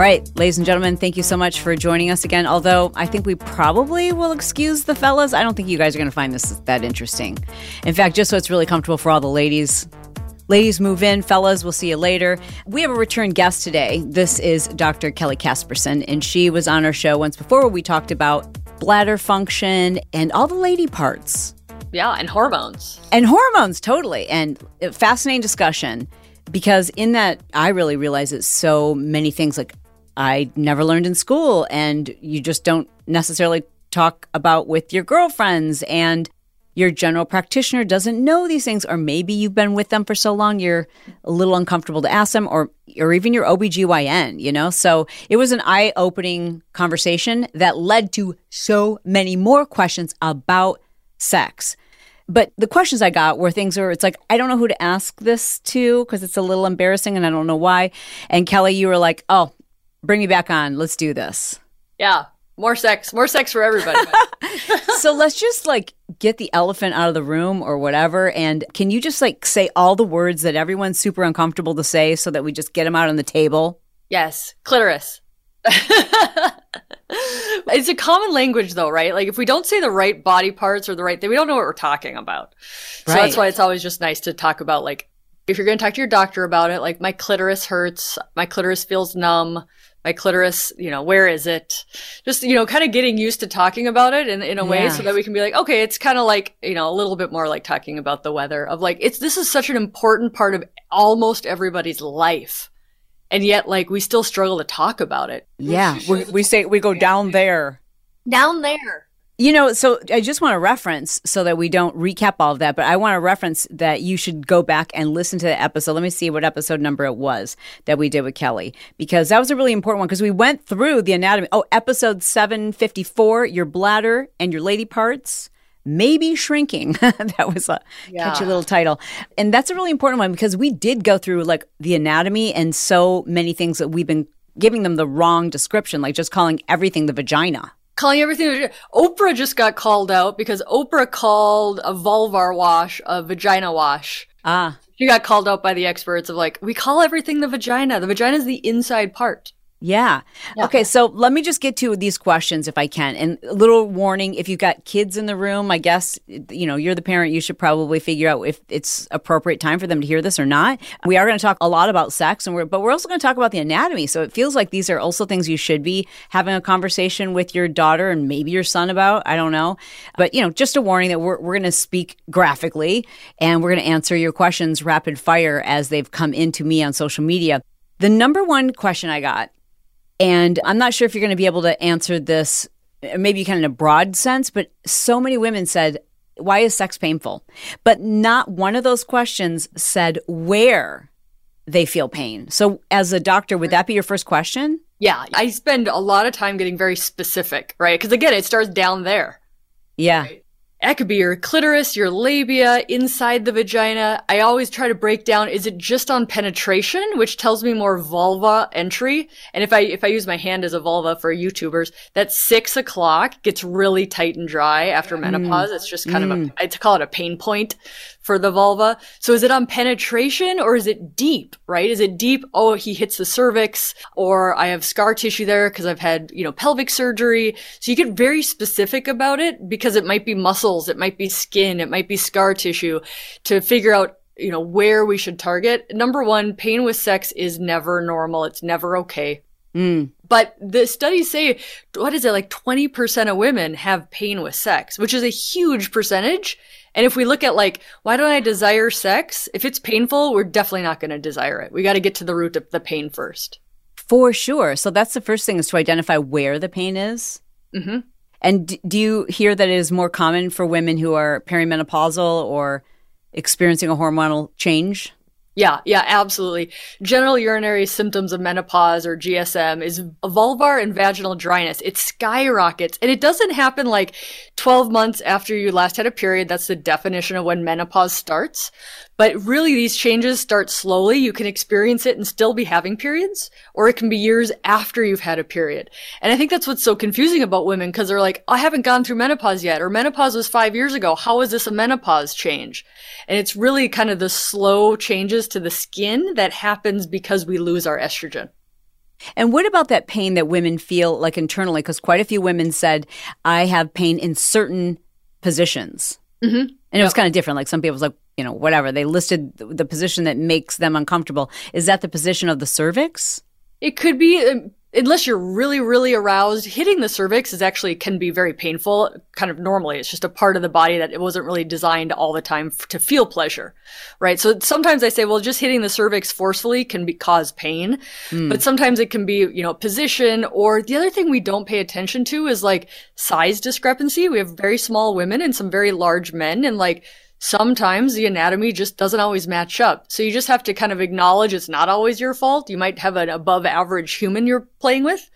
All right, ladies and gentlemen, thank you so much for joining us again. Although I think we probably will excuse the fellas. I don't think you guys are going to find this that interesting. In fact, just so it's really comfortable for all the ladies, Ladies, move in. Fellas, we'll see you later. We have a return guest today. This is Dr. Kelly Casperson, and she was on our show once before where we talked about bladder function and all the lady parts. Yeah, and hormones. And hormones, totally. And fascinating discussion because in that, I really realize it's so many things like I never learned in school, and you just don't necessarily talk about with your girlfriends. And your general practitioner doesn't know these things, or maybe you've been with them for so long you're a little uncomfortable to ask them, or or even your OBGYN, you know? So it was an eye-opening conversation that led to so many more questions about sex. But the questions I got were things where it's like, I don't know who to ask this to because it's a little embarrassing and I don't know why. And Kelly, you were like, oh, bring me back on. Let's do this. Yeah. More sex, more sex for everybody. so let's just like get the elephant out of the room or whatever. And can you just like say all the words that everyone's super uncomfortable to say so that we just get them out on the table? Yes, clitoris. it's a common language though, right? Like if we don't say the right body parts or the right thing, we don't know what we're talking about. So that's why it's always just nice to talk about like if you're going to talk to your doctor about it, like my clitoris hurts, my clitoris feels numb, my clitoris, you know, where is it? Just, you know, kind of getting used to talking about it in, in a way so that we can be like, okay, it's kind of like, you know, a little bit more like talking about the weather of like, it's, this is such an important part of almost everybody's life. And yet, like, we still struggle to talk about it. Yeah. we, we say, we go down there. Down there. You know, so I just want to reference so that we don't recap all of that, but I want to reference that you should go back and listen to the episode. Let me see what episode number it was that we did with Kelly, because that was a really important one because we went through the anatomy. Oh, episode 754, your bladder and your lady parts maybe shrinking. that was a yeah. catchy little title. And that's a really important one because we did go through like the anatomy and so many things that we've been giving them the wrong description, like just calling everything the vagina calling everything. Oprah just got called out because Oprah called a vulvar wash a vagina wash. Ah. She got called out by the experts of like, we call everything the vagina. The vagina is the inside part. Yeah. yeah. Okay, so let me just get to these questions if I can. And a little warning if you've got kids in the room, I guess, you know, you're the parent, you should probably figure out if it's appropriate time for them to hear this or not. We are going to talk a lot about sex and we're but we're also going to talk about the anatomy. So it feels like these are also things you should be having a conversation with your daughter and maybe your son about. I don't know. But, you know, just a warning that we're we're going to speak graphically and we're going to answer your questions rapid fire as they've come into me on social media. The number one question I got and I'm not sure if you're going to be able to answer this, maybe kind of in a broad sense, but so many women said, why is sex painful? But not one of those questions said where they feel pain. So, as a doctor, would that be your first question? Yeah, I spend a lot of time getting very specific, right? Because again, it starts down there. Yeah. Right? That could be your clitoris, your labia, inside the vagina. I always try to break down, is it just on penetration, which tells me more vulva entry? And if I, if I use my hand as a vulva for YouTubers, that six o'clock gets really tight and dry after mm. menopause. It's just kind mm. of a, mm. I call it a pain point for the vulva. So is it on penetration or is it deep, right? Is it deep? Oh, he hits the cervix or I have scar tissue there because I've had, you know, pelvic surgery. So you get very specific about it because it might be muscles, it might be skin, it might be scar tissue to figure out you know where we should target number one pain with sex is never normal it's never okay mm. but the studies say what is it like 20% of women have pain with sex which is a huge percentage and if we look at like, why don't I desire sex? If it's painful, we're definitely not going to desire it. We got to get to the root of the pain first. For sure. So that's the first thing is to identify where the pain is. Mm-hmm. And do you hear that it is more common for women who are perimenopausal or experiencing a hormonal change? Yeah, yeah, absolutely. Genitourinary symptoms of menopause or GSM is vulvar and vaginal dryness. It skyrockets and it doesn't happen like 12 months after you last had a period. That's the definition of when menopause starts. But really, these changes start slowly. You can experience it and still be having periods, or it can be years after you've had a period. And I think that's what's so confusing about women because they're like, I haven't gone through menopause yet, or menopause was five years ago. How is this a menopause change? And it's really kind of the slow changes to the skin that happens because we lose our estrogen. And what about that pain that women feel like internally? Because quite a few women said, I have pain in certain positions. Mm-hmm. And it was kind of different. Like some people was like, you know, whatever. They listed the, position that makes them uncomfortable. Is that the position of the cervix? It could be, um, unless you're really, really aroused, hitting the cervix is actually can be very painful. Kind of normally, it's just a part of the body that it wasn't really designed all the time f- to feel pleasure, right? So sometimes I say, well, just hitting the cervix forcefully can be cause pain, hmm. but sometimes it can be, you know, position. Or the other thing we don't pay attention to is like size discrepancy. We have very small women and some very large men, and like sometimes the anatomy just doesn't always match up. So you just have to kind of acknowledge it's not always your fault. You might have an above average human you're playing with.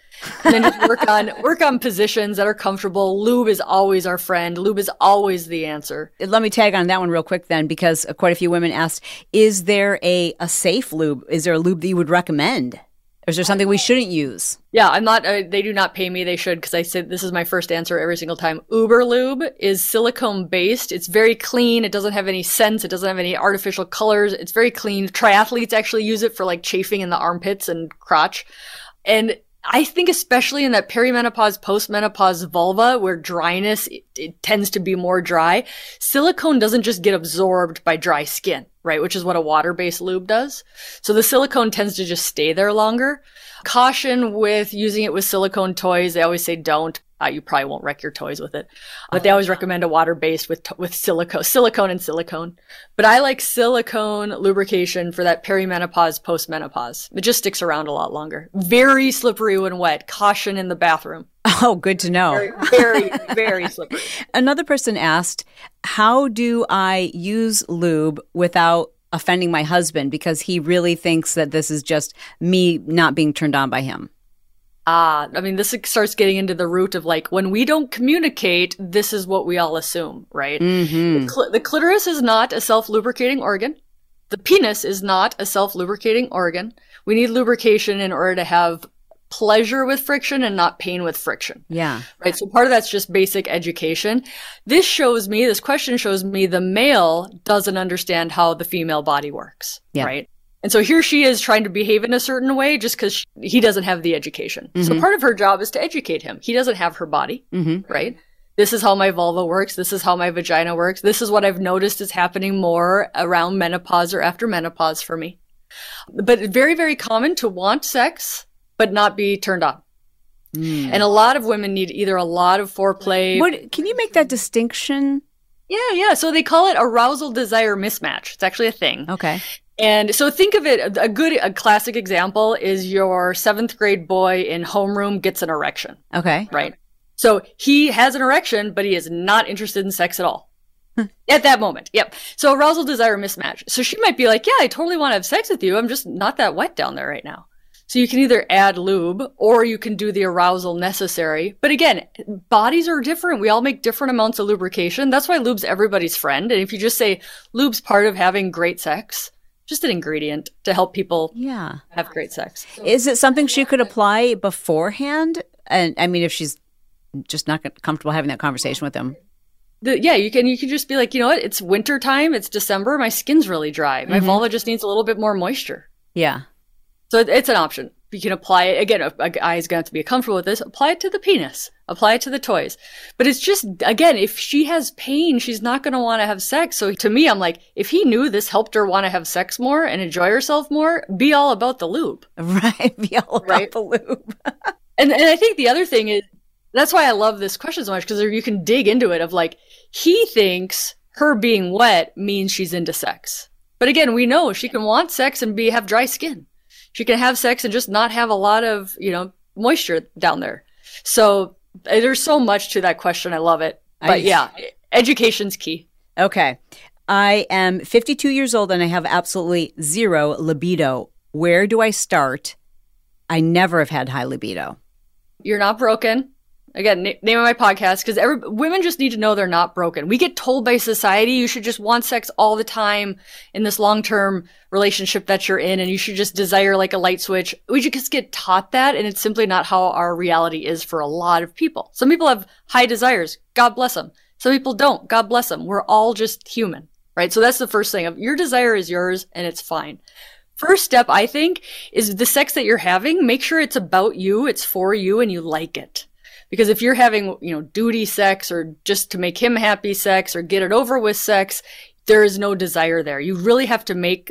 and then just work on work on positions that are comfortable. Lube is always our friend. Lube is always the answer. Let me tag on that one real quick then, because quite a few women asked, is there a, a safe lube? Is there a lube that you would recommend? Is there something we shouldn't use? Yeah, I'm not. Uh, they do not pay me. They should because I said this is my first answer every single time. Uber Lube is silicone based. It's very clean. It doesn't have any scents. It doesn't have any artificial colors. It's very clean. Triathletes actually use it for like chafing in the armpits and crotch. And I think especially in that perimenopause, postmenopause vulva where dryness it, it tends to be more dry, silicone doesn't just get absorbed by dry skin, right? Which is what a water-based lube does. So the silicone tends to just stay there longer. Caution with using it with silicone toys. They always say don't. Uh, you probably won't wreck your toys with it, but they always recommend a water-based with with silicone, silicone and silicone. But I like silicone lubrication for that perimenopause, postmenopause. It just sticks around a lot longer. Very slippery when wet. Caution in the bathroom. Oh, good to know. Very, very, very slippery. Another person asked, How do I use lube without offending my husband? Because he really thinks that this is just me not being turned on by him. Ah, I mean, this starts getting into the root of like when we don't communicate, this is what we all assume, right? Mm-hmm. The, cl- the clitoris is not a self lubricating organ. The penis is not a self lubricating organ. We need lubrication in order to have pleasure with friction and not pain with friction. Yeah. Right. So part of that's just basic education. This shows me, this question shows me the male doesn't understand how the female body works. Yeah. Right. And so here she is trying to behave in a certain way just because he doesn't have the education. So Mhm. part of her job is to educate him. He doesn't have her body, Mm-hmm. right? This is how my vulva works. This is how my vagina works. This is what I've noticed is happening more around menopause or after menopause for me. But very, very common to want sex, but not be turned on. Hmm. And a lot of women need either a lot of foreplay. What can you make that distinction? Yeah, yeah. So they call it arousal desire mismatch. It's actually a thing. Okay. And so think of it, a good, a classic example is your seventh grade boy in homeroom gets an erection, Okay. right? So he has an erection, but he is not interested in sex at all. Hmm. At that moment. Yep. So arousal desire mismatch. So she might be like, yeah, I totally want to have sex with you. I'm just not that wet down there right now. So you can either add lube or you can do the arousal necessary. But again, bodies are different. We all make different amounts of lubrication. That's why lube's everybody's friend. And if you just say lube's part of having great sex, just an ingredient to help people Yeah. have great sex. Is it something she could apply beforehand? And I mean, if she's just not comfortable having that conversation with him. The, yeah, you can you can just be like, you know what? It's winter time. It's December. My skin's really dry. My Mhm. vulva just needs a little bit more moisture. Yeah. So it, it's an option. You can apply it again. A, a guy is going to have to be comfortable with this. Apply it to the penis. Apply it to the toys. But it's just again, if she has pain, she's not going to want to have sex. So to me, I'm like, if he knew this helped her want to have sex more and enjoy herself more, be all about the lube. Right. Be all about Right. the lube. And and I think the other thing is that's why I love this question so much because you can dig into it of like he thinks her being wet means she's into sex. But again, we know she can want sex and be have dry skin. She can have sex and just not have a lot of, you know, moisture down there. So uh, there's so much to that question. I love it. But I- yeah, education's key. Okay. I am 52 years old and I have absolutely zero libido. Where do I start? I never have had high libido. You're not broken. Again, na- name of my podcast because every women just need to know they're not broken. We get told by society you should just want sex all the time in this long-term relationship that you're in, and you should just desire like a light switch. We just get taught that, and it's simply not how our reality is for a lot of people. Some people have high desires. God bless them. Some people don't. God bless them. We're all just human, right? So that's the first thing. Of your desire is yours, and it's fine. First step, I think, is the sex that you're having, make sure it's about you, it's for you, and you like it. Because if you're having, you know, duty sex or just to make him happy sex or get it over with sex, there is no desire there. You really have to make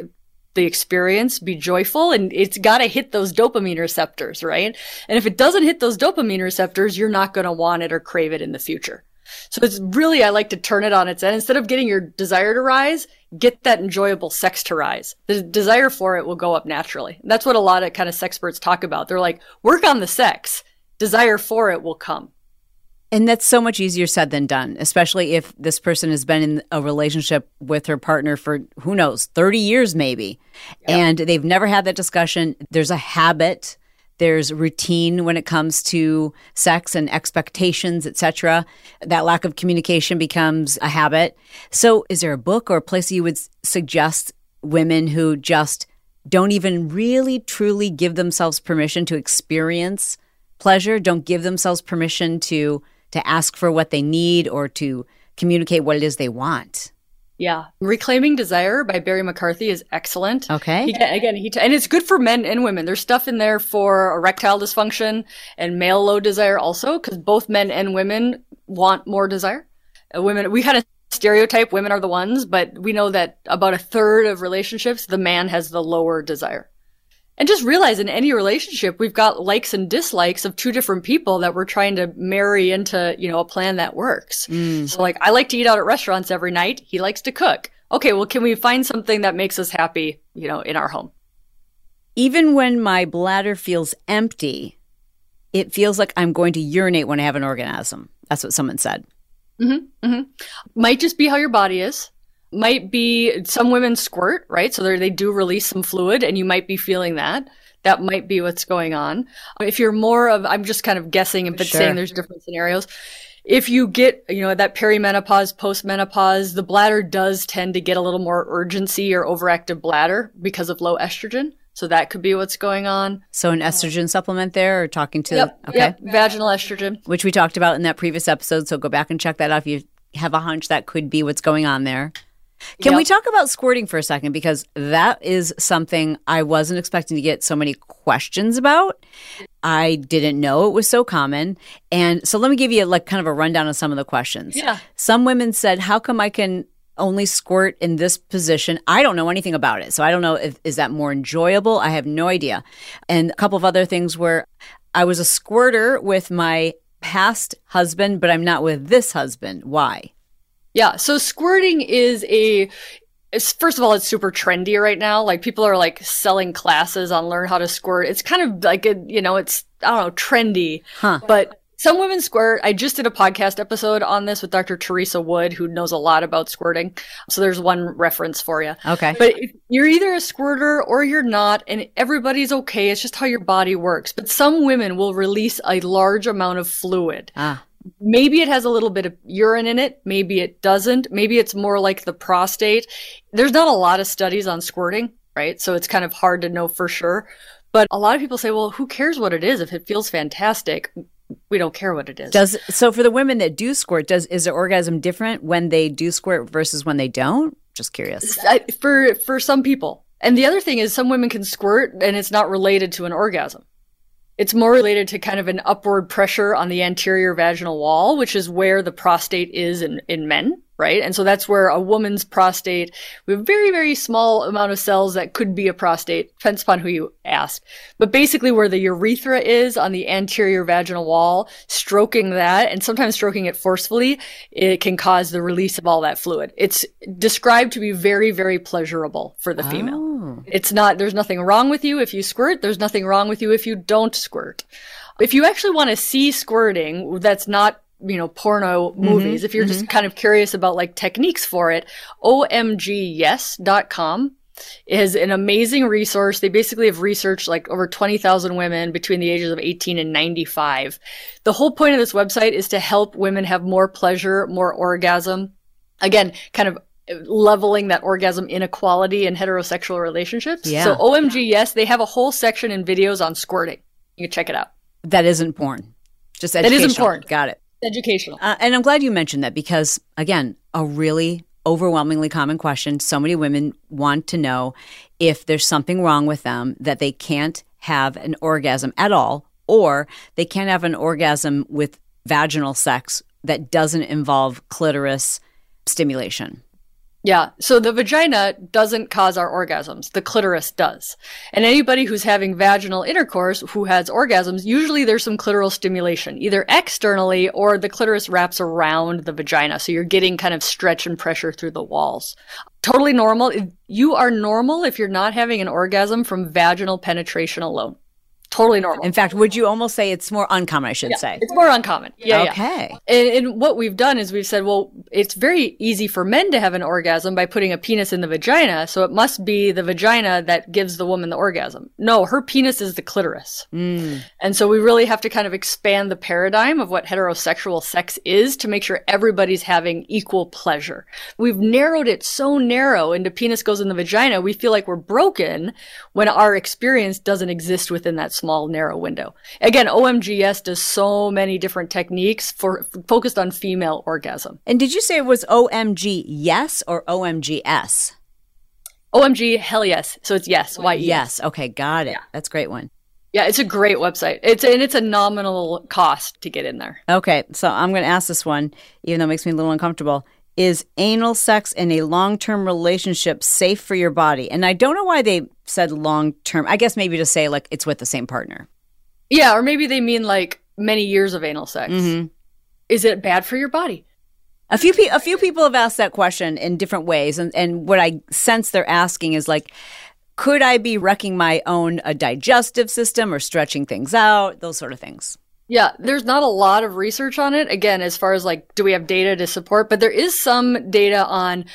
the experience be joyful and it's got to hit those dopamine receptors, right? And if it doesn't hit those dopamine receptors, you're not going to want it or crave it in the future. So it's really, I like to turn it on its end. Instead of getting your desire to rise, get that enjoyable sex to rise. The desire for it will go up naturally. That's what a lot of kind of sexperts talk about. They're like, work on the sex. Desire for it will come. And that's so much easier said than done, especially if this person has been in a relationship with her partner for who knows, 30 years maybe. Yep. And they've never had that discussion. There's a habit, there's routine when it comes to sex and expectations, etc. That lack of communication becomes a habit. So, is there a book or a place you would suggest women who just don't even really truly give themselves permission to experience pleasure, don't give themselves permission to to ask for what they need or to communicate what it is they want. Yeah. Rekindling Desire by Barry McCarthy is excellent. Okay. He, again, he, and it's good for men and women. There's stuff in there for erectile dysfunction and male low desire also, because both men and women want more desire. Uh, women, we kind of stereotype women are the ones, but we know that about a third of relationships, the man has the lower desire. And just realize in any relationship, we've got likes and dislikes of two different people that we're trying to marry into, you know, a plan that works. Mm. So like, I like to eat out at restaurants every night. He likes to cook. Okay. Well, can we find something that makes us happy, you know, in our home? Even when my bladder feels empty, it feels like I'm going to urinate when I have an orgasm. That's what someone said. Mm-hmm, mm-hmm. Might just be how your body is might be some women squirt, right? So they do release some fluid and you might be feeling that. That might be what's going on. If you're more of, I'm just kind of guessing but sure. saying there's different scenarios. If you get, you know, that perimenopause, postmenopause, the bladder does tend to get a little more urgency or overactive bladder because of low estrogen. So that could be what's going on. So an estrogen supplement there or talking to yep, okay. Yep, vaginal estrogen. Which we talked about in that previous episode. So go back and check that out if you have a hunch that could be what's going on there. Can yep. we talk about squirting for a second? Because that is something I wasn't expecting to get so many questions about. I didn't know it was so common. And so let me give you like kind of a rundown of some of the questions. Yeah. Some women said, How come I can only squirt in this position? I don't know anything about it. So I don't know if is that more enjoyable? I have no idea. And a couple of other things where I was a squirter with my past husband, but I'm not with this husband. Why? Yeah. So squirting is a, first of all, it's super trendy right now. Like people are like selling classes on learn how to squirt. It's kind of like a, you know, it's, I don't know, trendy. Huh. But some women squirt. I just did a podcast episode on this with Dr. Teresa Wood, who knows a lot about squirting. So there's one reference for you. Okay. But you're either a squirter or you're not, and everybody's okay. It's just how your body works. But some women will release a large amount of fluid. Ah. Maybe it has a little bit of urine in it. Maybe it doesn't. Maybe it's more like the prostate. There's not a lot of studies on squirting, right? So it's kind of hard to know for sure. But a lot of people say, well, who cares what it is? If it feels fantastic, we don't care what it is. Does so for the women that do squirt, does is the orgasm different when they do squirt versus when they don't? Just curious. For for some people. And the other thing is some women can squirt and it's not related to an orgasm. It's more related to kind of an upward pressure on the anterior vaginal wall, which is where the prostate is in, in men right? And so that's where a woman's prostate, we have very, very small amount of cells that could be a prostate, depends upon who you ask. But basically where the urethra is on the anterior vaginal wall, stroking that and sometimes stroking it forcefully, it can cause the release of all that fluid. It's described to be very, very pleasurable for the female. It's not, there's nothing wrong with you if you squirt. There's nothing wrong with you if you don't squirt. If you actually want to see squirting that's not you know, porno mm-hmm, movies, if you're mm-hmm. just kind of curious about like techniques for it, omgyes.com is an amazing resource. They basically have researched like over 20,000 women between the ages of 18 and 95. The whole point of this website is to help women have more pleasure, more orgasm. Again, kind of leveling that orgasm inequality in heterosexual relationships. Yeah. So OMG, yes, they have a whole section in videos on squirting. You can check it out. That isn't porn. Just educational. That isn't porn. Got it educational. Uh, and I'm glad you mentioned that because, again, a really overwhelmingly common question. So many women want to know if there's something wrong with them that they can't have an orgasm at all, or they can't have an orgasm with vaginal sex that doesn't involve clitoris stimulation. Yeah. So the vagina doesn't cause our orgasms. The clitoris does. And anybody who's having vaginal intercourse who has orgasms, usually there's some clitoral stimulation, either externally or the clitoris wraps around the vagina. So you're getting kind of stretch and pressure through the walls. Totally normal. You are normal if you're not having an orgasm from vaginal penetration alone totally normal. In fact, would you almost say it's more uncommon? I should yeah, say it's more uncommon. Yeah. Okay. Yeah. And, and, what we've done is we've said, well, it's very easy for men to have an orgasm by putting a penis in the vagina, so it must be the vagina that gives the woman the orgasm. No, her penis is the clitoris. Mm. And so we really have to kind of expand the paradigm of what heterosexual sex is to make sure everybody's having equal pleasure. We've narrowed it so narrow into penis goes in the vagina, we feel like we're broken when our experience doesn't exist within that small, narrow window. Again, OMGS does so many different techniques for focused on female orgasm. And did you say it was OMG yes or OMGS? OMG, hell yes. So it's yes. Why yes? Okay, got it. Yeah. That's a great one. Yeah, it's a great website. It's and it's a nominal cost to get in there. Okay, so I'm going to ask this one, even though it makes me a little uncomfortable. Is anal sex in a long term relationship safe for your body? And I don't know why they said long term. I guess maybe to say like it's with the same partner. Yeah, or maybe they mean like many years of anal sex. Mm-hmm. Is it bad for your body? A few pe- a few people have asked that question in different ways, and and what I sense they're asking is like, could I be wrecking my own a digestive system or stretching things out, those sort of things. Yeah, there's not a lot of research on it. Again, as far as like, do we have data to support? But there is some data on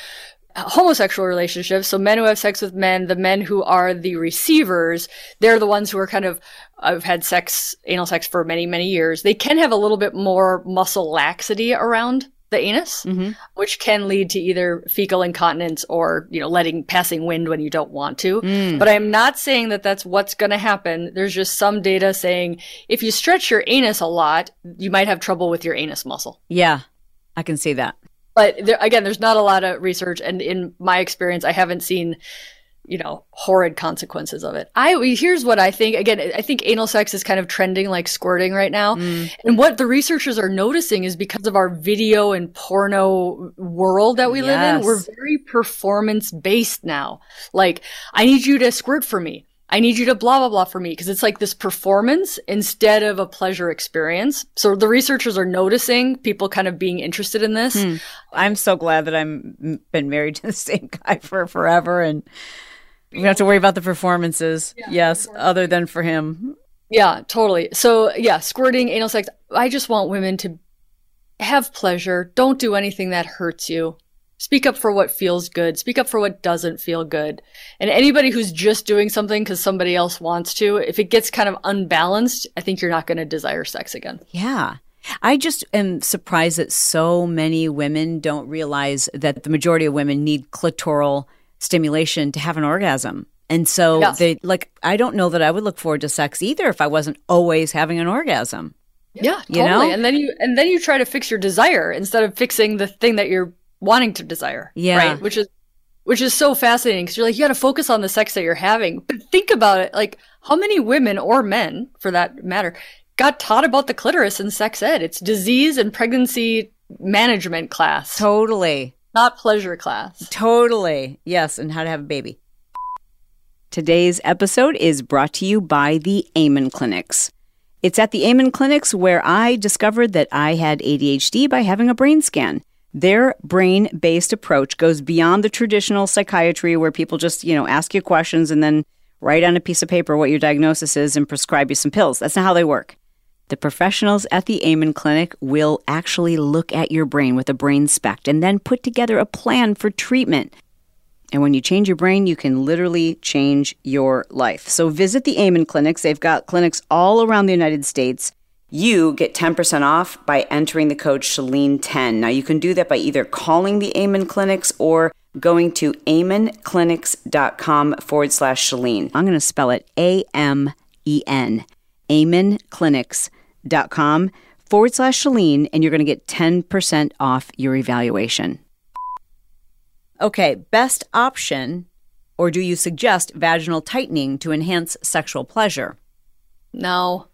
uh, homosexual relationships. So men who have sex with men, the men who are the receivers, they're the ones who are kind of, I've had sex, anal sex for many, many years. They can have a little bit more muscle laxity around the anus, mm-hmm. which can lead to either fecal incontinence or, you know, letting passing wind when you don't want to. Mm. But I'm not saying that that's what's going to happen. There's just some data saying if you stretch your anus a lot, you might have trouble with your anus muscle. Yeah, I can see that. But there, again, there's not a lot of research. And in my experience, I haven't seen you know, horrid consequences of it. I here's what I think. Again, I think anal sex is kind of trending like squirting right now. Mm. And what the researchers are noticing is because of our video and porno world that we yes. live in, we're very performance based now. Like, I need you to squirt for me. I need you to blah, blah, blah for me. Cause it's like this performance instead of a pleasure experience. So the researchers are noticing people kind of being interested in this. Hmm. I'm so glad that I'm been married to the same guy for forever and we don't have to worry about the performances. Yeah, yes, performance. other than for him. Yeah, totally. So, yeah, squirting, anal sex. I just want women to have pleasure. Don't do anything that hurts you. Speak up for what feels good. Speak up for what doesn't feel good. And anybody who's just doing something because somebody else wants to, if it gets kind of unbalanced, I think you're not going to desire sex again. Yeah. I just am surprised that so many women don't realize that the majority of women need clitoral stimulation to have an orgasm. And so Yes. they like I don't know that I would look forward to sex either if I wasn't always having an orgasm. Yeah, You totally. know? And then you and then you try to fix your desire instead of fixing the thing that you're wanting to desire. Yeah. Right. Which is which is so fascinating because you're like you got to focus on the sex that you're having. But think about it, like how many women or men, for that matter, got taught about the clitoris in sex ed? It's disease and pregnancy management class, Totally. Not pleasure class. Totally. Yes, and how to have a baby. Today's episode is brought to you by the Amen Clinics. It's at the Amen Clinics where I discovered that I had ADHD by having a brain scan. Their brain based approach goes beyond the traditional psychiatry where people just, you know, ask you questions and then write on a piece of paper what your diagnosis is and prescribe you some pills. That's not how they work. The professionals at the Amen Clinic will actually look at your brain with a brain SPECT and then put together a plan for treatment. And when you change your brain, you can literally change your life. So visit the Amen Clinics. They've got clinics all around the United States. You get 10% off by entering the code Chalene10. Now, you can do that by either calling the Amen Clinics or going to amenclinics.com forward slash Chalene. I'm going to spell it A M E N. amenclinics.com forward slash Chalene, and you're going to get 10% off your evaluation. Okay, best option, or do you suggest vaginal tightening to enhance sexual pleasure? No.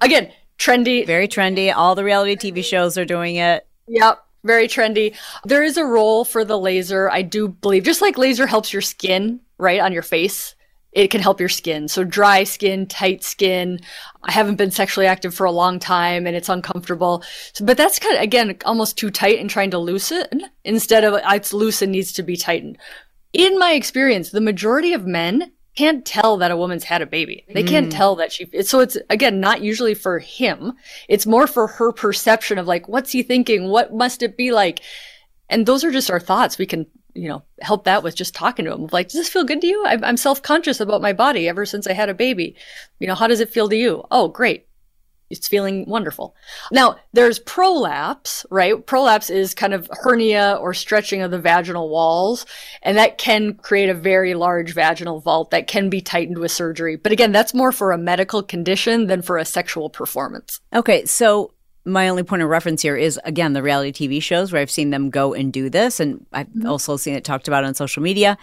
Again, trendy. Very trendy. All the reality TV shows are doing it. Yep. Very trendy. There is a role for the laser, I do believe. Just like laser helps your skin, right, on your face, it can help your skin. So dry skin, tight skin. I haven't been sexually active for a long time and it's uncomfortable. So, but that's kind of, again, almost too tight and trying to loosen instead of it's loose and needs to be tightened. In my experience, the majority of men can't tell that a woman's had a baby. They can't mm. tell that she, so it's again, not usually for him. It's more for her perception of like, what's he thinking? What must it be like? And those are just our thoughts. We can you know, help that with just talking to them. Like, does this feel good to you? I'm, I'm self conscious about my body ever since I had a baby. You know, how does it feel to you? Oh, great. It's feeling wonderful. Now, there's prolapse, right? Prolapse is kind of hernia or stretching of the vaginal walls, and that can create a very large vaginal vault that can be tightened with surgery. But again, that's more for a medical condition than for a sexual performance. Okay, so my only point of reference here is again the reality TV shows where I've seen them go and do this, and I've mm-hmm. also seen it talked about on social media.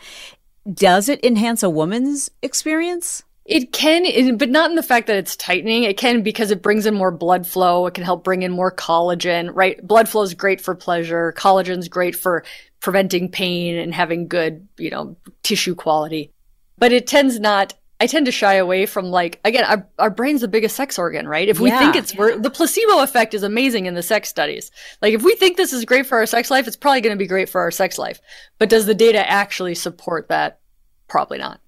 Does it enhance a woman's experience? It can, but not in the fact that it's tightening. It can because it brings in more blood flow. It can help bring in more collagen, right? Blood flow is great for pleasure. Collagen's great for preventing pain and having good, you know, tissue quality. But it tends not I tend to shy away from like again, our our brain's the biggest sex organ, right? If we yeah. think it's the placebo effect is amazing in the sex studies. Like if we think this is great for our sex life, it's probably going to be great for our sex life. But does the data actually support that? Probably not.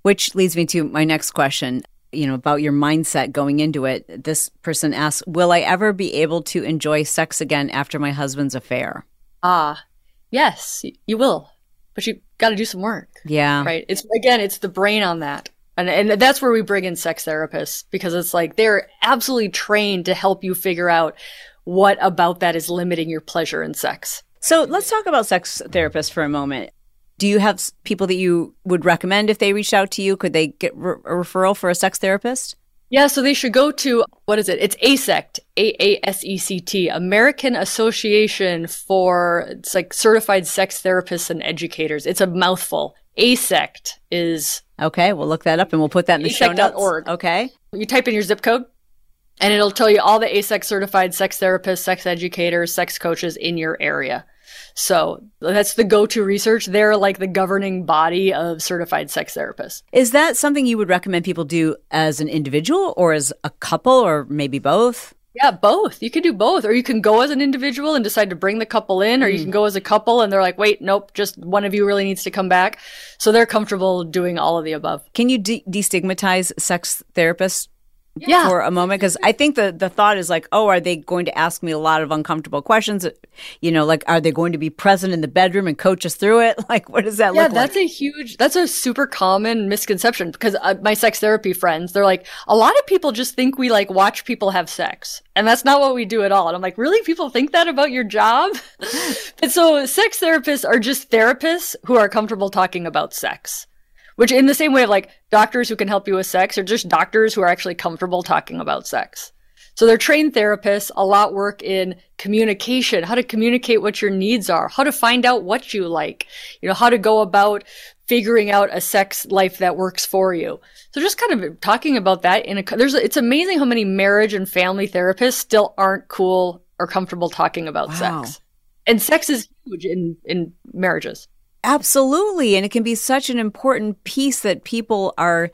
Which leads me to my next question you know, about your mindset going into it. This person asks, Will I ever be able to enjoy sex again after my husband's affair? Ah, yes, you will. But you got to do some work. Yeah. Right. It's again, it's the brain on that. And, and that's where we bring in sex therapists because it's like they're absolutely trained to help you figure out what about that is limiting your pleasure in sex. So let's talk about sex therapists for a moment. Do you have people that you would recommend if they reached out to you? Could they get re- a referral for a sex therapist? Yeah, so they should go to what is it? It's AASECT, A A S E C T, American Association for it's like certified sex therapists and educators. It's a mouthful. AASECT is Okay, we'll look that up and we'll put that in the show notes. Org. Okay. You type in your zip code and it'll tell you all the AASECT certified sex therapists, sex educators, sex coaches in your area. So that's the go-to research. They're like the governing body of certified sex therapists. Is that something you would recommend people do as an individual or as a couple or maybe both? Yeah, both. You can do both. Or you can go as an individual and decide to bring the couple in, or mm. you can go as a couple and they're like, wait, nope, just one of you really needs to come back. So they're comfortable doing all of the above. Can you de- destigmatize sex therapists yeah. for a moment because I think the the thought is like, oh, are they going to ask me a lot of uncomfortable questions? You know, like are they going to be present in the bedroom and coach us through it? Like, what does that yeah, look like? Yeah, that's a huge, that's a super common misconception because uh, my sex therapy friends, they're like, a lot of people just think we like watch people have sex, and that's not what we do at all. And I'm like, really, people think that about your job? and so, sex therapists are just therapists who are comfortable talking about sex. Which, in the same way of like doctors who can help you with sex, are just doctors who are actually comfortable talking about sex. So they're trained therapists, a lot work in communication, how to communicate what your needs are, how to find out what you like, you know, how to go about figuring out a sex life that works for you. So just kind of talking about that in a, there's, it's amazing how many marriage and family therapists still aren't cool or comfortable talking about wow. sex. And sex is huge in, in marriages. Absolutely. And it can be such an important piece that people are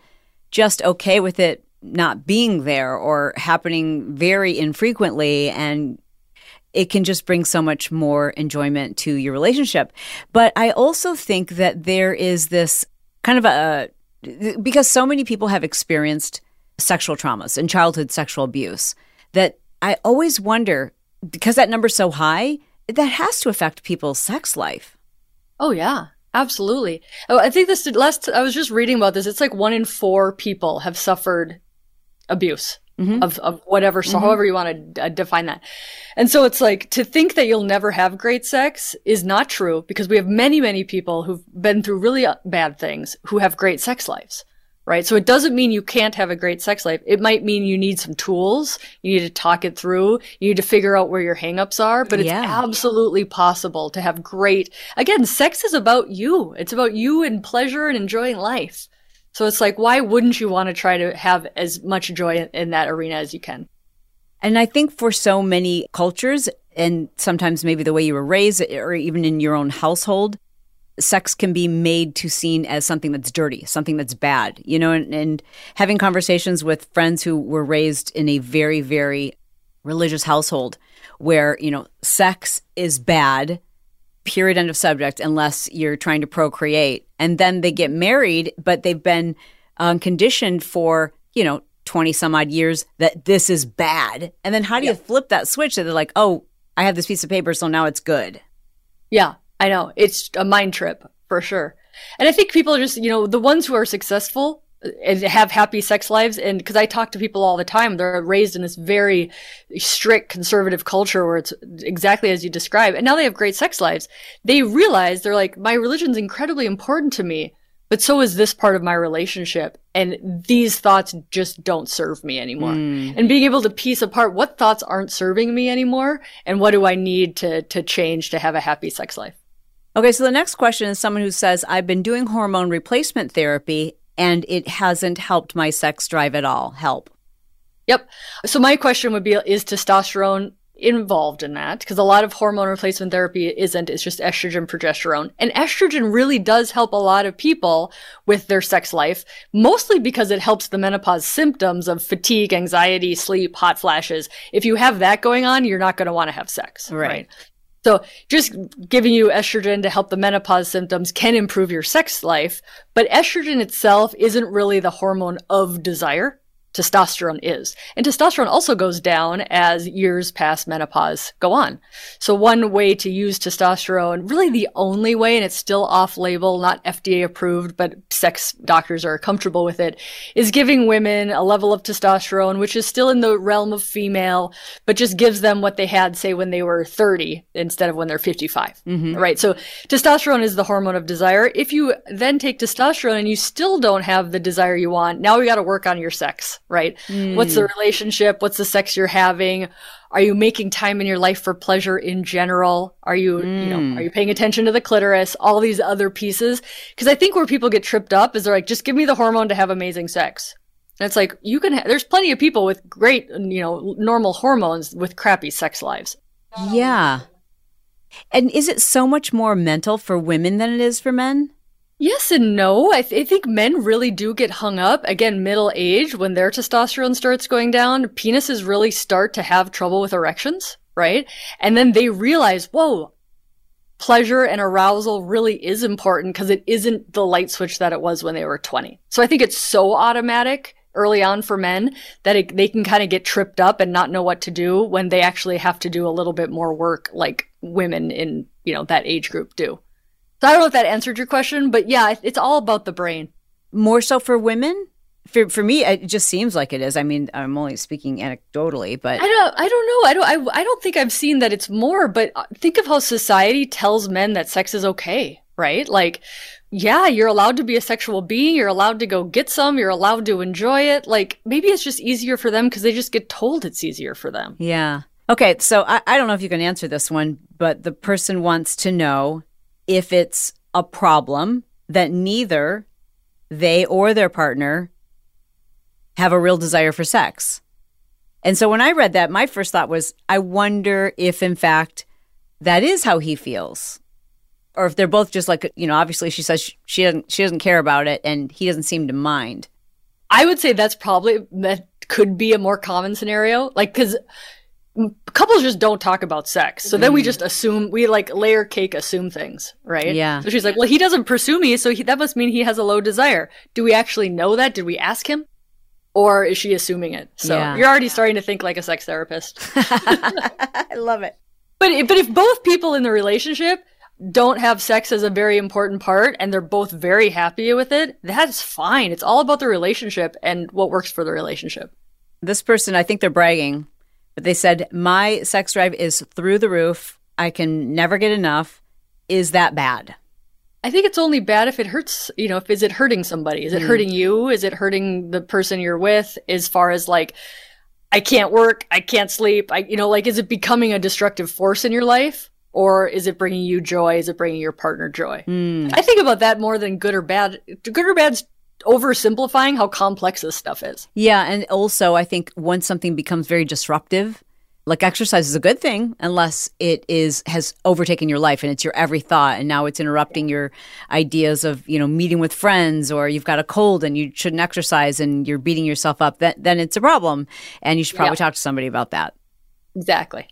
just okay with it not being there or happening very infrequently. And it can just bring so much more enjoyment to your relationship. But I also think that there is this kind of a, because so many people have experienced sexual traumas and childhood sexual abuse that I always wonder because that number's so high, that has to affect people's sex life. Oh yeah, absolutely. Oh, I think this last I was just reading about this. It's like one in four people have suffered abuse mm-hmm. of of whatever, so mm-hmm. however you want to uh, define that. And so it's like to think that you'll never have great sex is not true because we have many many people who've been through really uh, bad things who have great sex lives right? So it doesn't mean you can't have a great sex life. It might mean you need some tools. You need to talk it through. You need to figure out where your hangups are, but it's Yeah. absolutely possible to have great, again, sex is about you. It's about you and pleasure and enjoying life. So it's like, why wouldn't you want to try to have as much joy in, in that arena as you can? And I think for so many cultures, and sometimes maybe the way you were raised, or even in your own household, sex can be made to seen as something that's dirty, something that's bad, you know, and, and having conversations with friends who were raised in a very, very religious household where, you know, sex is bad, period, end of subject, unless you're trying to procreate. And then they get married, but they've been um, conditioned for, you know, 20 some odd years that this is bad. And then how do you flip that switch that they're like, oh, I have this piece of paper, so now it's good? Yeah, I know. It's a mind trip for sure. And I think people are just, you know, the ones who are successful uh, and have happy sex lives. And because I talk to people all the time, they're raised in this very strict conservative culture where it's exactly as you describe. And now they have great sex lives. They realize they're like, my religion's incredibly important to me, but so is this part of my relationship. And these thoughts just don't serve me anymore. Hmm. And being able to piece apart what thoughts aren't serving me anymore and what do I need to, to change to have a happy sex life. Okay, so the next question is someone who says, I've been doing hormone replacement therapy and it hasn't helped my sex drive at all. Help. Yep. So my question would be, is testosterone involved in that? Because a lot of hormone replacement therapy isn't. It's just estrogen, progesterone. And estrogen really does help a lot of people with their sex life, mostly because it helps the menopause symptoms of fatigue, anxiety, sleep, hot flashes. If you have that going on, you're not going to want to have sex. Right. So just giving you estrogen to help the menopause symptoms can improve your sex life, but estrogen itself isn't really the hormone of desire. Testosterone is. And testosterone also goes down as years past menopause go on. So one way to use testosterone, really the only way, and it's still off label, not FDA approved, but sex doctors are comfortable with it, is giving women a level of testosterone, which is still in the realm of female, but just gives them what they had, say, when they were 30 instead of when they're 55. Mm-hmm. Right. So testosterone is the hormone of desire. If you then take testosterone and you still don't have the desire you want, now we got to work on your sex, right? What's the hmm. relationship? What's the sex you're having? Are you making time in your life for pleasure in general? Are you, you know, are hmm. you paying attention to the clitoris? All these other pieces. Cause I think where people get tripped up is they're like, just give me the hormone to have amazing sex. And it's like, you can, ha- there's plenty of people with great, you know, normal hormones with crappy sex lives. Yeah. And is it so much more mental for women than it is for men? Yes and no. I, th- I think men really do get hung up. Again, middle age, when their testosterone starts going down, penises really start to have trouble with erections, right? And then they realize, whoa, pleasure and arousal really is important because it isn't the light switch that it was when they were 20. So I think it's so automatic early on for men that it, they can kind of get tripped up and not know what to do when they actually have to do a little bit more work like women in, you know, that age group do. So I don't know if that answered your question, but yeah, it's all about the brain. More so for women? For, for me, it just seems like it is. I mean, I'm only speaking anecdotally, but I don't, I don't know. I don't, I, I don't think I've seen that it's more, but uh, think of how society tells men that sex is okay, right? Like, yeah, you're allowed to be a sexual being. You're allowed to go get some. You're allowed to enjoy it. Like, maybe it's just easier for them because they just get told it's easier for them. Yeah. Okay, so I, I don't know if you can answer this one, but the person wants to know if it's a problem that neither they or their partner have a real desire for sex. And so when I read that, my first thought was, I wonder if, in fact, that is how he feels. Or if they're both just like, you know, obviously she says she doesn't she doesn't care about it and he doesn't seem to mind. I would say that's probably, that could be a more common scenario. Like, cause couples just don't talk about sex. So then we mm. just assume, we like layer cake assume things, right? Yeah. So she's like, well, he doesn't pursue me. So he, that must mean he has a low desire. Do we actually know that? Did we ask him? Or is she assuming it? So Yeah. you're already starting to think like a sex therapist. I love it. But but if both people in the relationship don't have sex as a very important part and they're both very happy with it, that's fine. It's all about the relationship and what works for the relationship. This person, I think they're bragging, but they said, My sex drive is through the roof. I can never get enough. Is that bad? I think it's only bad if it hurts, you know, if is it hurting somebody? Is it Mm. hurting you? Is it hurting the person you're with as far as like I can't work, I can't sleep, I you know, like is it becoming a destructive force in your life or is it bringing you joy? Is it bringing your partner joy? Mm. I think about that more than good or bad. Good or bad's oversimplifying how complex this stuff is. Yeah, and also I think once something becomes very disruptive, like exercise is a good thing unless it is has overtaken your life and it's your every thought and now it's interrupting your ideas of, you know, meeting with friends or you've got a cold and you shouldn't exercise and you're beating yourself up, then then it's a problem and you should probably Yeah. talk to somebody about that. Exactly.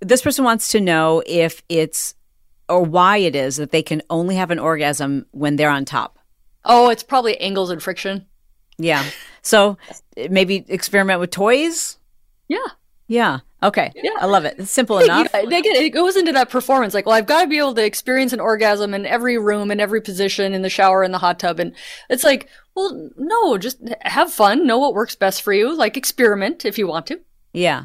This person wants to know if it's or why it is that they can only have an orgasm when they're on top. Oh, it's probably angles and friction. Yeah. So maybe experiment with toys. Yeah. Yeah. Okay. Yeah. I love it. It's simple enough. know, again, it goes into that performance. Like, well, I've got to be able to experience an orgasm in every room, in every position, in the shower, in the hot tub. And it's like, well, no, just have fun, know what works best for you, like experiment if you want to. Yeah.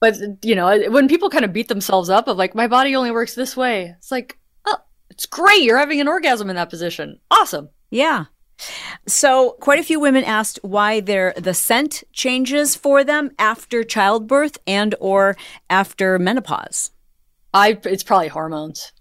But, you know, when people kind of beat themselves up of like, my body only works this way, it's like, oh, it's great. You're having an orgasm in that position. Awesome. Yeah. So, quite a few women asked why their the scent changes for them after childbirth and or after menopause. I, it's probably hormones.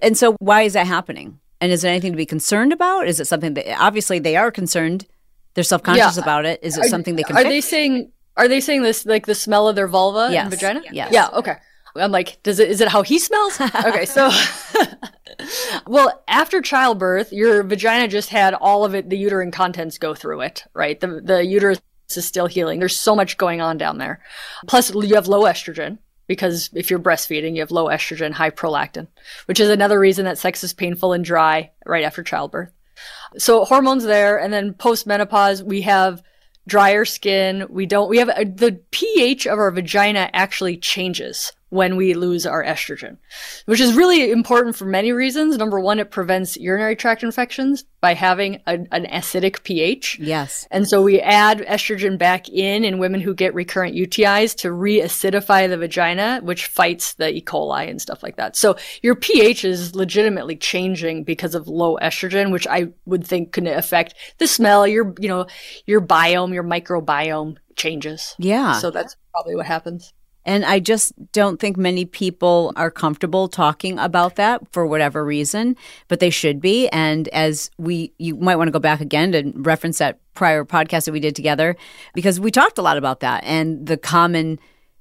And so why is that happening? And is there anything to be concerned about? Is it something that obviously they are concerned? They're self-conscious Yeah. about it. Is it Are- something they can Are fix? they saying, are they saying this, like the smell of their vulva Yes. and vagina? Yes. Yeah. Okay. I'm like, does it, is it how he smells? okay. So, well, after childbirth, your vagina just had all of it, the uterine contents go through it, right? The, the uterus is still healing. There's so much going on down there. Plus, you have low estrogen because if you're breastfeeding, you have low estrogen, high prolactin, which is another reason that sex is painful and dry right after childbirth. So hormones there, and then post menopause, we have drier skin. We don't, we have uh the pH of our vagina actually changes when we lose our estrogen, which is really important for many reasons. Number one, it prevents urinary tract infections by having a, an acidic pH. yes. And so we add estrogen back in in women who get recurrent UTIs to re-acidify the vagina, which fights the E. coli and stuff like that. So your pH is legitimately changing because of low estrogen, which I would think can affect the smell, your, you know, your biome, your microbiome changes. Yeah. So that's probably what happens. And I just don't think many people are comfortable talking about that for whatever reason, but they should be. And as we, you might want to go back again to reference that prior podcast that we did together, because we talked a lot about that and the common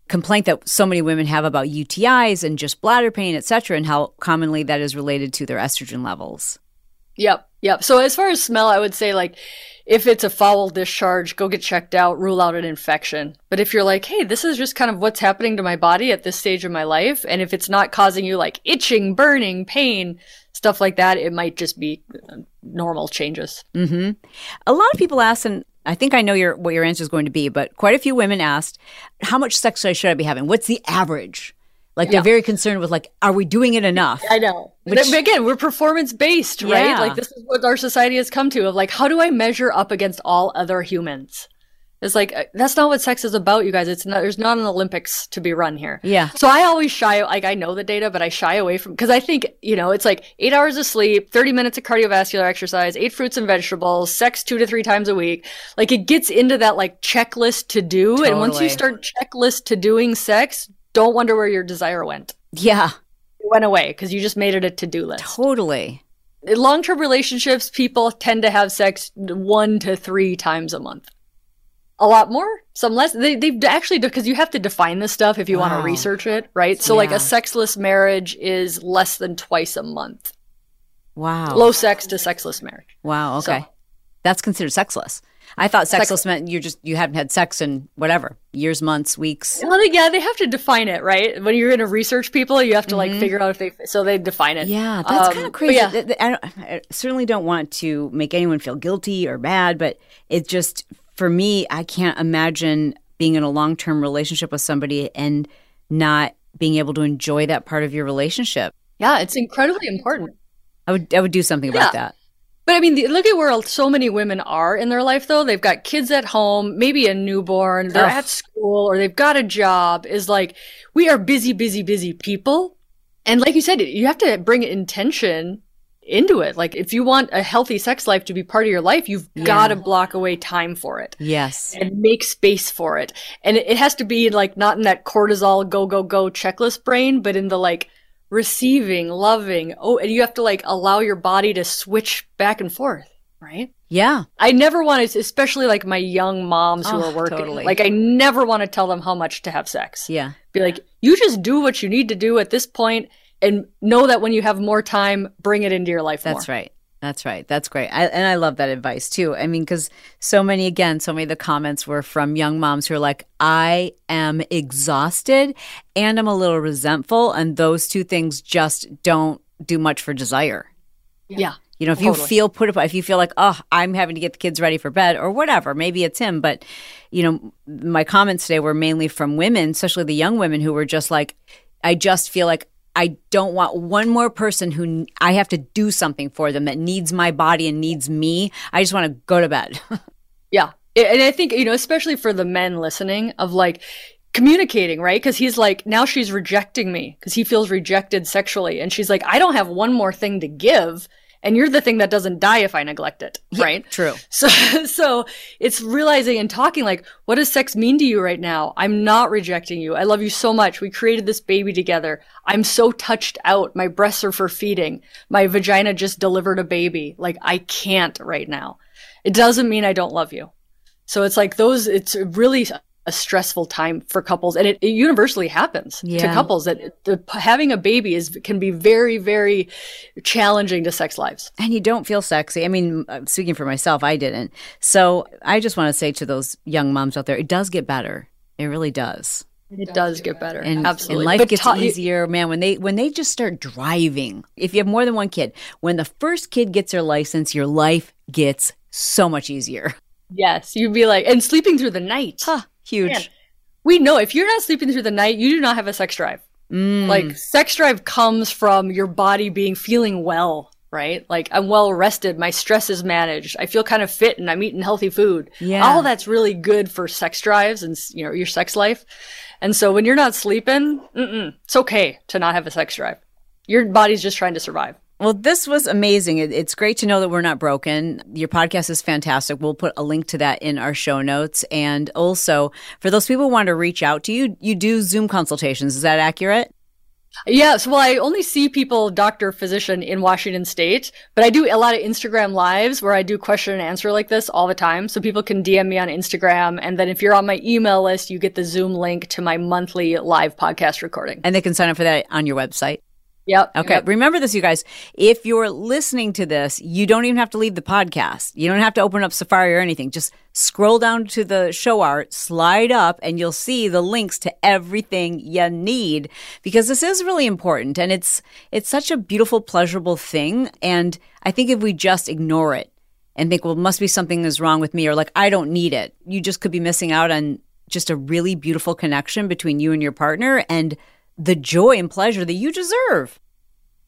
complaint that so many women have about UTIs and just bladder pain, et cetera, and how commonly that is related to their estrogen levels. Yep. Yep. So as far as smell, I would say like if it's a foul discharge, go get checked out, rule out an infection. But if you're like, hey, this is just kind of what's happening to my body at this stage of my life, and if it's not causing you like itching, burning, pain, stuff like that, it might just be uh, normal changes. hmm A lot of people ask, and I think I know your what your answer is going to be, but quite a few women asked, "How much sex should I be having? What's the average?" Like they're very concerned with like, are we doing it enough? I know. Which- But again, we're performance based, right? Yeah. Like this is what our society has come to of like, how do I measure up against all other humans? It's like uh, that's not what sex is about, you guys. It's not. There's not an Olympics to be run here. Yeah. So I always shy. Like I know the data, but I shy away from because I think you know it's like eight hours of sleep, thirty minutes of cardiovascular exercise, eight fruits and vegetables, sex two to three times a week. Like it gets into that like checklist to do, and once you start checklist to doing sex, don't wonder where your desire went. Yeah, It went away because you just made it a to do list. totally. In long term relationships, people tend to have sex one to three times a month. A lot more, some less. They, they've actually, because you have to define this stuff if you want to research it, right? So, like, a sexless marriage is less than twice a month. Wow. Low sex to sexless marriage. Wow. Okay. So- That's considered sexless. I thought Sex- sexless meant you just you hadn't had sex in whatever years, months, weeks. Well, yeah, they have to define it, right? When you're going to research people, you have to, like, figure out if they, so they define it. Mm-hmm. Yeah, that's Um, kind of crazy. yeah. I, don't- I certainly don't want to make anyone feel guilty or bad, but it just for me, I can't imagine being in a long term relationship with somebody and not being able to enjoy that part of your relationship. Yeah, it's incredibly important. I would I would do something about Yeah. that. But I mean, the, look at where so many women are in their life, though. They've got kids at home, maybe a newborn, they're Ugh. at school, or they've got a job. Is like, we are busy, busy, busy people. And like you said, you have to bring intention into it. Like if you want a healthy sex life to be part of your life, you've Yeah. got to block away time for it Yes. and make space for it. And it it has to be like not in that cortisol go go go checklist brain, but in the like receiving, loving. Oh, and you have to like allow your body to switch back and forth, right? Yeah. I never want to, especially like my young moms who Oh, are working. totally. Like I never want to tell them how much to have sex. Yeah. Be like, you just do what you need to do at this point, and know that when you have more time, bring it into your life That's more. right. That's right. That's great. I, and I love that advice too. I mean, because so many, again, so many of the comments were from young moms who are like, I am exhausted and I'm a little resentful. And those two things just don't do much for desire. Yeah. You know, if you feel put up, if you feel like, oh, I'm having to get the kids ready for bed or whatever, maybe it's him. But, you know, my comments today were mainly from women, especially the young women who were just like, I just feel like I don't want one more person who I have to do something for them that needs my body and needs me. I just want to go to bed. Yeah. And I think, you know, especially for the men listening, of like communicating, right? Because he's like, now she's rejecting me because he feels rejected sexually. And she's like, I don't have one more thing to give. And you're the thing that doesn't die if I neglect it, right? True. So, so it's realizing and talking like, what does sex mean to you right now? I'm not rejecting you. I love you so much. We created this baby together. I'm so touched out. My breasts are for feeding. My vagina just delivered a baby. Like I can't right now. It doesn't mean I don't love you. So it's like those, it's really a stressful time for couples and it, it universally happens to couples that the, having a baby is, can be very, very challenging to sex lives. and you don't feel sexy. I mean, uh, speaking for myself, I didn't. So I just want to say to those young moms out there, it does get better. It really does. It does get better. and, Absolutely. and life But gets ta- easier man when they when they just start driving if you have more than one kid when the first kid gets their license your life gets so much easier Yes, you'd be like, and sleeping through the night. Huge Man, we know if you're not sleeping through the night, you do not have a sex drive. Mm. Like sex drive comes from your body being feeling well, right? Like I'm well rested, my stress is managed, I feel kind of fit, and I'm eating healthy food. Yeah. all that's really good for sex drives and you know your sex life. And so when you're not sleeping, it's okay to not have a sex drive. Your body's just trying to survive. Well this was amazing. It's great to know that we're not broken. Your podcast is fantastic. We'll put a link to that in our show notes. And also for those people who want to reach out to you you do zoom consultations? Is that accurate? Yes, well, I only see people, doctor, physician in Washington State, but I do a lot of Instagram lives where I do question and answer like this all the time. So people can DM me on Instagram. And then if you're on my email list, you get the Zoom link to my monthly live podcast recording. and they can sign up for that on your website Yep. Okay. yep. Remember this, you guys. If you're listening to this, you don't even have to leave the podcast. You don't have to open up Safari or anything. Just scroll down to the show art, slide up, and you'll see the links to everything you need because this is really important and it's it's such a beautiful, pleasurable thing. And I think if we just ignore it and think, well, must be something is wrong with me, or like I don't need it, you just could be missing out on just a really beautiful connection between you and your partner and the joy and pleasure that you deserve.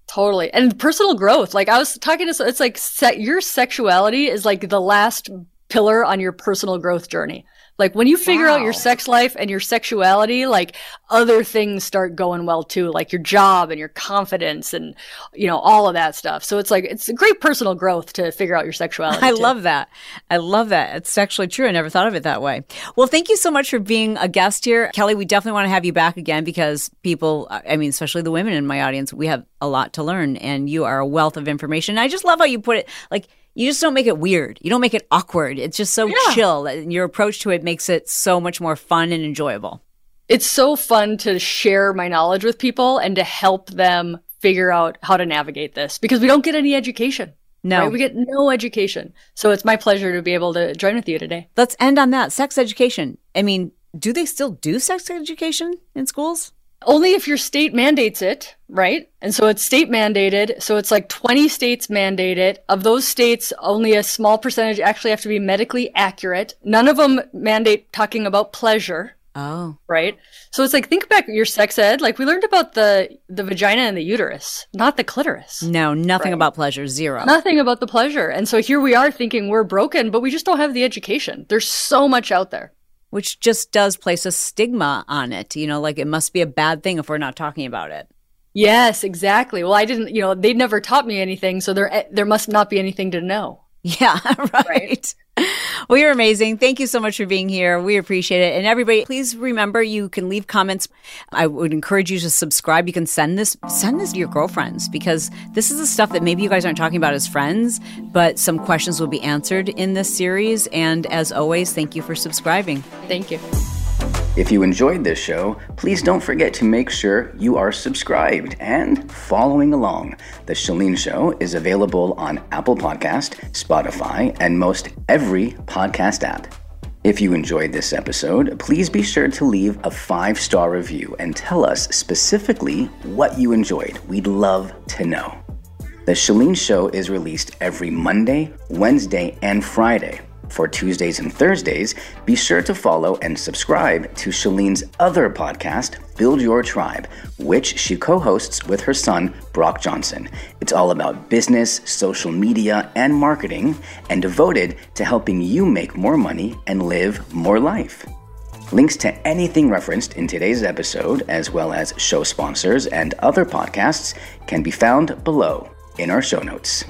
Totally. And personal growth. Like I was talking to, it's like se- your sexuality is like the last pillar on your personal growth journey. Like when you figure out your sex life and your sexuality, like other things start going well too, like your job and your confidence and, you know, all of that stuff. So it's like, it's a great personal growth to figure out your sexuality. I too. love that. I love that. It's actually true. I never thought of it that way. Well, thank you so much for being a guest here. Kelly, we definitely want to have you back again because people, I mean, especially the women in my audience, we have a lot to learn and you are a wealth of information. I just love how you put it like, you just don't make it weird. You don't make it awkward. It's just so Yeah. chill. And your approach to it makes it so much more fun and enjoyable. it's so fun to share my knowledge with people and to help them figure out how to navigate this because we don't get any education. No. right? We get no education. So it's my pleasure to be able to join with you today. Let's end on that. Sex education. I mean, do they still do sex education in schools? Only if your state mandates it, right? And so it's state mandated. So it's like 20 states mandate it. Of those states, only a small percentage actually have to be medically accurate. None of them mandate talking about pleasure, Oh. right? So it's like think back your sex ed. Like we learned about the the vagina and the uterus, not the clitoris. No, nothing Right. about pleasure. Zero. Nothing about the pleasure. And so here we are thinking we're broken, but we just don't have the education. There's so much out there. Which just does place a stigma on it. You know, like it must be a bad thing if we're not talking about it. Yes, exactly. Well, I didn't, you know, they'd never taught me anything, so there eh, there must not be anything to know. Yeah, right. right. Well, you're amazing. Thank you so much for being here. We appreciate it. And everybody, please remember you can leave comments. I would encourage you to subscribe. You can send this send this to your girlfriends because this is the stuff that maybe you guys aren't talking about as friends, but some questions will be answered in this series. And as always, thank you for subscribing. Thank you. If you enjoyed this show, please don't forget to make sure you are subscribed and following along. The Chalene Show is available on Apple Podcast, Spotify, and most every podcast app. If you enjoyed this episode, please be sure to leave a five star review and tell us specifically what you enjoyed. We'd love to know. The Chalene Show is released every Monday, Wednesday, and Friday. For Tuesdays and Thursdays, be sure to follow and subscribe to Chalene's other podcast, Build Your Tribe, which she co hosts with her son, Brock Johnson. It's all about business, social media, and marketing, and devoted to helping you make more money and live more life. Links to anything referenced in today's episode, as well as show sponsors and other podcasts, can be found below in our show notes.